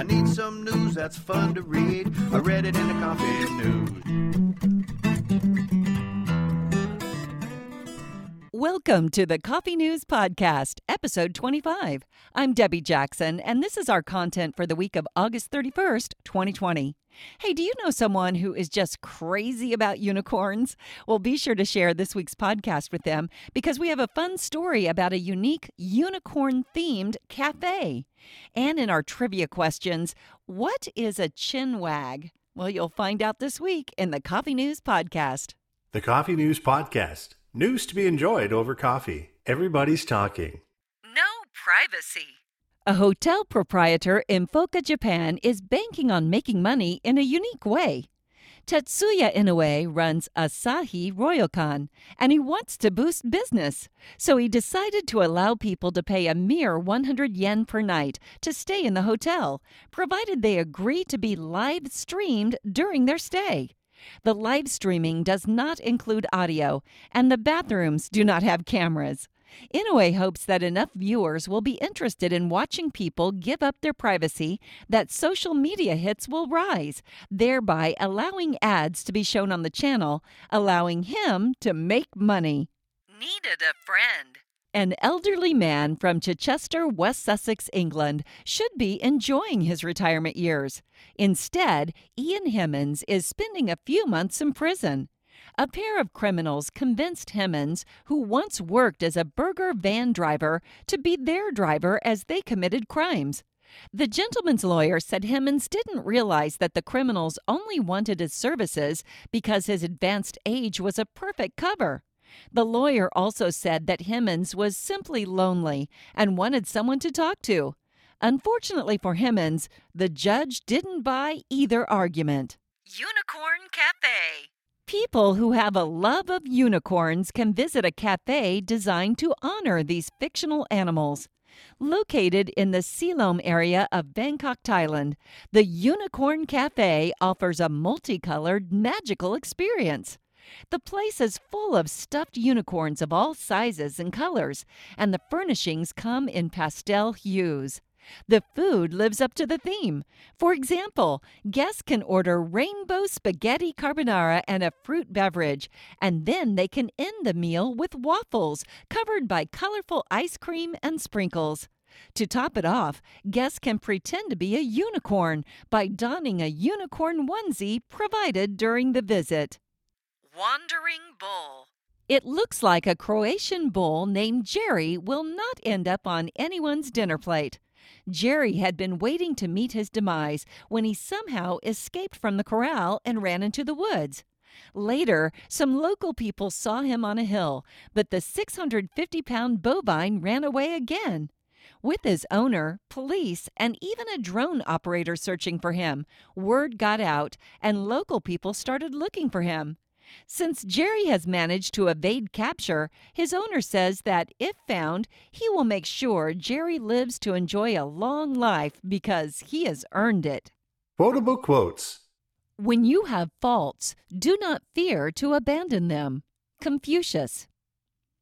I need some news that's fun to read. I read it in the coffee news. Welcome to the Coffee News Podcast, episode 25. I'm Debbie Jackson, and this is our content for the week of August 31st, 2020. Hey, do you know someone who is just crazy about unicorns? Well, be sure to share this week's podcast with them because we have a fun story about a unique unicorn themed cafe. And in our trivia questions, what is a chin wag? Well, you'll find out this week in the Coffee News Podcast. The Coffee News Podcast. News to be enjoyed over coffee. Everybody's talking. No privacy. A hotel proprietor in Fukuoka, Japan is banking on making money in a unique way. Tetsuya Inoue runs Asahi Ryokan, and he wants to boost business. So he decided to allow people to pay a mere 100 yen per night to stay in the hotel, provided they agree to be live streamed during their stay. The live streaming does not include audio, and the bathrooms do not have cameras. Inoue hopes that enough viewers will be interested in watching people give up their privacy that social media hits will rise, thereby allowing ads to be shown on the channel, allowing him to make money. Needed a friend. An elderly man from Chichester, West Sussex, England, should be enjoying his retirement years. Instead, Ian Hemmons is spending a few months in prison. A pair of criminals convinced Hemmons, who once worked as a burger van driver, to be their driver as they committed crimes. The gentleman's lawyer said Hemmons didn't realize that the criminals only wanted his services because his advanced age was a perfect cover. The lawyer also said that Hemmons was simply lonely and wanted someone to talk to. Unfortunately for Hemmons, the judge didn't buy either argument. Unicorn Cafe. People who have a love of unicorns can visit a cafe designed to honor these fictional animals. Located in the Silom area of Bangkok, Thailand, the Unicorn Cafe offers a multicolored, magical experience. The place is full of stuffed unicorns of all sizes and colors, and the furnishings come in pastel hues. The food lives up to the theme. For example, guests can order rainbow spaghetti carbonara and a fruit beverage, and then they can end the meal with waffles covered by colorful ice cream and sprinkles. To top it off, guests can pretend to be a unicorn by donning a unicorn onesie provided during the visit. Wandering Bull. It looks like a Croatian bull named Jerry will not end up on anyone's dinner plate. Jerry had been waiting to meet his demise when he somehow escaped from the corral and ran into the woods. Later, some local people saw him on a hill, but the 650 pound bovine ran away again. With his owner, police, and even a drone operator searching for him, word got out and local people started looking for him. Since Jerry has managed to evade capture, his owner says that if found, he will make sure Jerry lives to enjoy a long life because he has earned it. Quotable quotes. When you have faults, do not fear to abandon them. Confucius.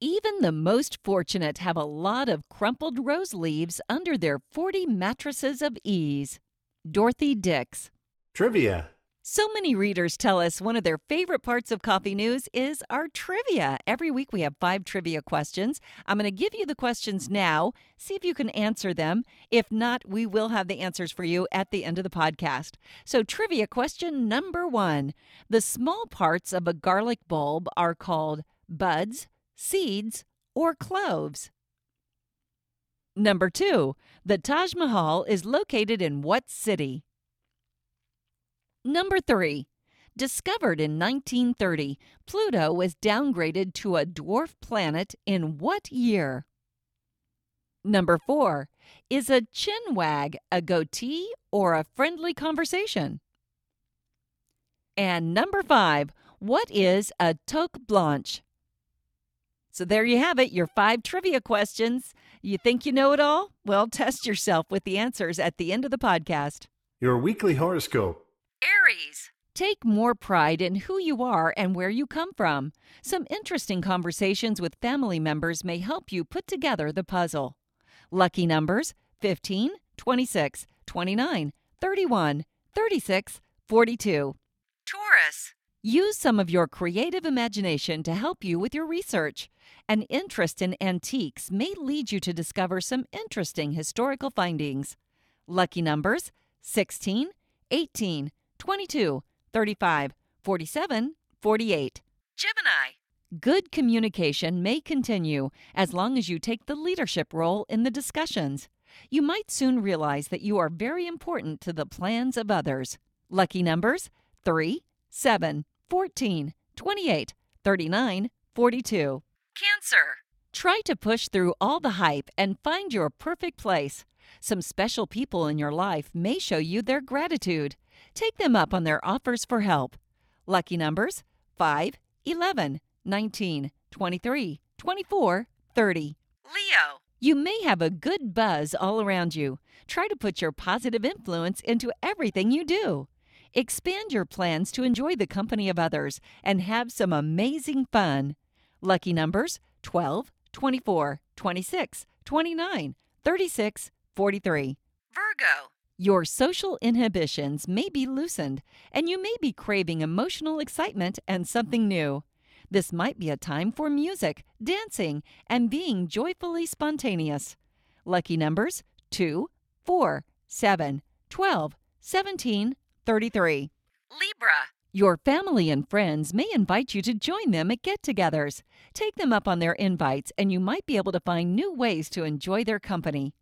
Even the most fortunate have a lot of crumpled rose leaves under their 40 mattresses of ease. Dorothy Dix. Trivia. So many readers tell us one of their favorite parts of Coffee News is our trivia. Every week we have five trivia questions. I'm going to give you the questions now. See if you can answer them. If not, we will have the answers for you at the end of the podcast. So, trivia question number one The small parts of a garlic bulb are called buds, seeds, or cloves. Number two, the Taj Mahal is located in what city? Number three, discovered in 1930, Pluto was downgraded to a dwarf planet in what year? Number four, is a chin wag a goatee or a friendly conversation? And number five, what is a toque blanche? So there you have it, your five trivia questions. You think you know it all? Well, test yourself with the answers at the end of the podcast. Your weekly horoscope. Aries. Take more pride in who you are and where you come from. Some interesting conversations with family members may help you put together the puzzle. Lucky numbers 15, 26, 29, 31, 36, 42. Taurus. Use some of your creative imagination to help you with your research. An interest in antiques may lead you to discover some interesting historical findings. Lucky numbers 16, 18, 22, 35, 47, 48. Gemini. Good communication may continue as long as you take the leadership role in the discussions. You might soon realize that you are very important to the plans of others. Lucky numbers 3, 7, 14, 28, 39, 42. Cancer. Try to push through all the hype and find your perfect place. Some special people in your life may show you their gratitude. Take them up on their offers for help. Lucky numbers 5, 11, 19, 23, 24, 30. Leo. You may have a good buzz all around you. Try to put your positive influence into everything you do. Expand your plans to enjoy the company of others and have some amazing fun. Lucky numbers 12, 24, 26, 29, 36, 43. Virgo. Your social inhibitions may be loosened, and you may be craving emotional excitement and something new. This might be a time for music, dancing, and being joyfully spontaneous. Lucky numbers 2, 4, 7, 12, 17, 33. Libra. Your family and friends may invite you to join them at get togethers. Take them up on their invites, and you might be able to find new ways to enjoy their company.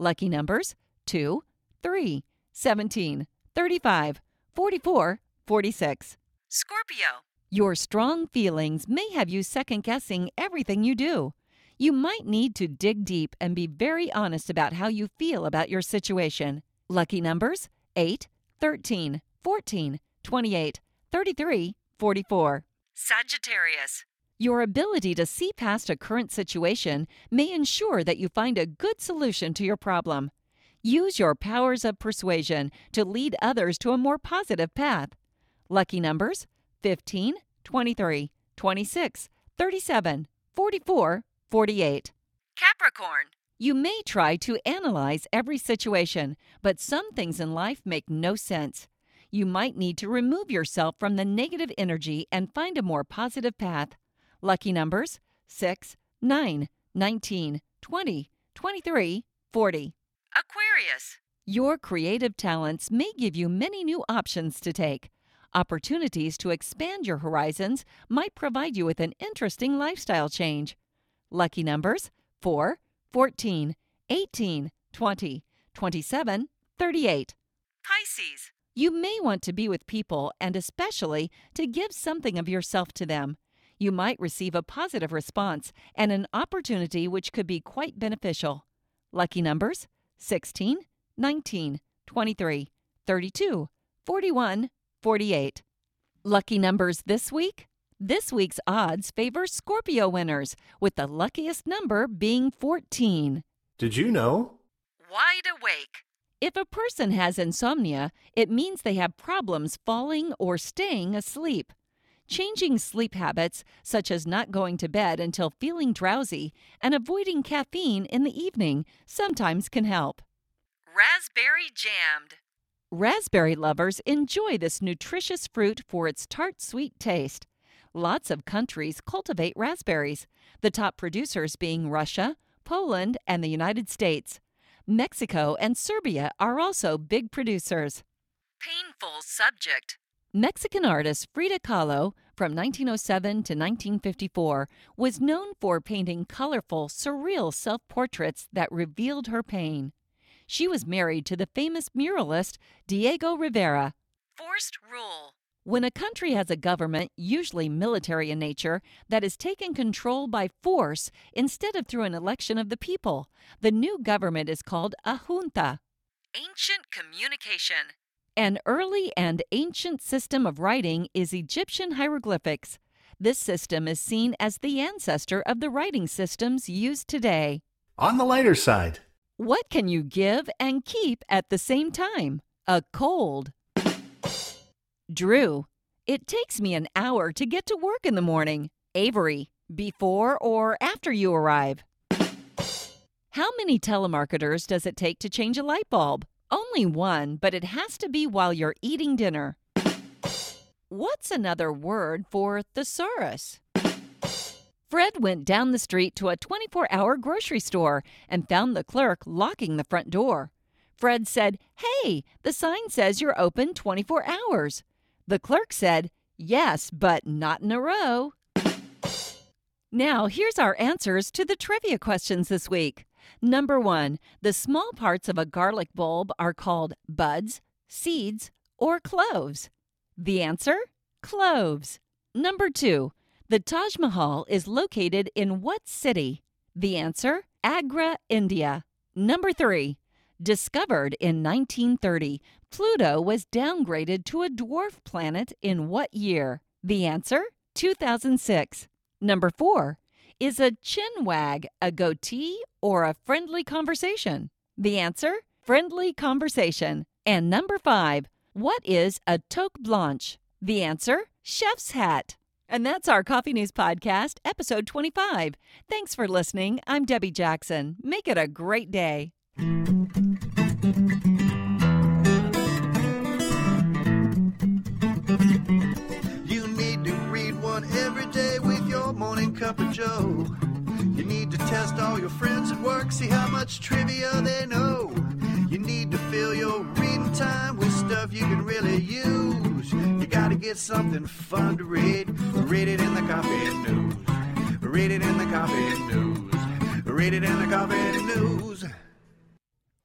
Lucky numbers 2, 3, 17, 35, 44, 46. Scorpio. Your strong feelings may have you second guessing everything you do. You might need to dig deep and be very honest about how you feel about your situation. Lucky numbers 8, 13, 14, 28, 33, 44. Sagittarius. Your ability to see past a current situation may ensure that you find a good solution to your problem. Use your powers of persuasion to lead others to a more positive path. Lucky numbers 15, 23, 26, 37, 44, 48. Capricorn. You may try to analyze every situation, but some things in life make no sense. You might need to remove yourself from the negative energy and find a more positive path. Lucky numbers 6, 9, 19, 20, 23, 40. Aquarius. Your creative talents may give you many new options to take. Opportunities to expand your horizons might provide you with an interesting lifestyle change. Lucky numbers 4, 14, 18, 20, 27, 38. Pisces. You may want to be with people and especially to give something of yourself to them. You might receive a positive response and an opportunity which could be quite beneficial. Lucky numbers 16, 19, 23, 32, 41, 48. Lucky numbers this week? This week's odds favor Scorpio winners, with the luckiest number being 14. Did you know? Wide awake. If a person has insomnia, it means they have problems falling or staying asleep. Changing sleep habits, such as not going to bed until feeling drowsy and avoiding caffeine in the evening, sometimes can help. Raspberry jammed. Raspberry lovers enjoy this nutritious fruit for its tart sweet taste. Lots of countries cultivate raspberries, the top producers being Russia, Poland, and the United States. Mexico and Serbia are also big producers. Painful subject. Mexican artist Frida Kahlo, from 1907 to 1954, was known for painting colorful, surreal self portraits that revealed her pain. She was married to the famous muralist Diego Rivera. Forced rule. When a country has a government, usually military in nature, that is taken control by force instead of through an election of the people, the new government is called a junta. Ancient communication. An early and ancient system of writing is Egyptian hieroglyphics. This system is seen as the ancestor of the writing systems used today. On the lighter side, What can you give and keep at the same time? A cold. Drew, it takes me an hour to get to work in the morning. Avery, before or after you arrive? How many telemarketers does it take to change a light bulb? Only one, but it has to be while you're eating dinner. What's another word for thesaurus? Fred went down the street to a 24 hour grocery store and found the clerk locking the front door. Fred said, Hey, the sign says you're open 24 hours. The clerk said, Yes, but not in a row. Now, here's our answers to the trivia questions this week. Number one, the small parts of a garlic bulb are called buds, seeds, or cloves. The answer? Cloves. Number two, the Taj Mahal is located in what city? The answer? Agra, India. Number three, discovered in 1930, Pluto was downgraded to a dwarf planet in what year? The answer? 2006. Number four, is a chin wag a goatee or a friendly conversation? The answer? Friendly conversation. And number five, what is a toque blanche? The answer? Chef's hat. And that's our Coffee News Podcast, episode 25. Thanks for listening. I'm Debbie Jackson. Make it a great day. Your morning cup of joe. You need to test all your friends at work, see how much trivia they know. You need to fill your reading time with stuff you can really use. You gotta get something fun to read. Read it in the coffee news. Read it in the coffee news. Read it in the coffee news.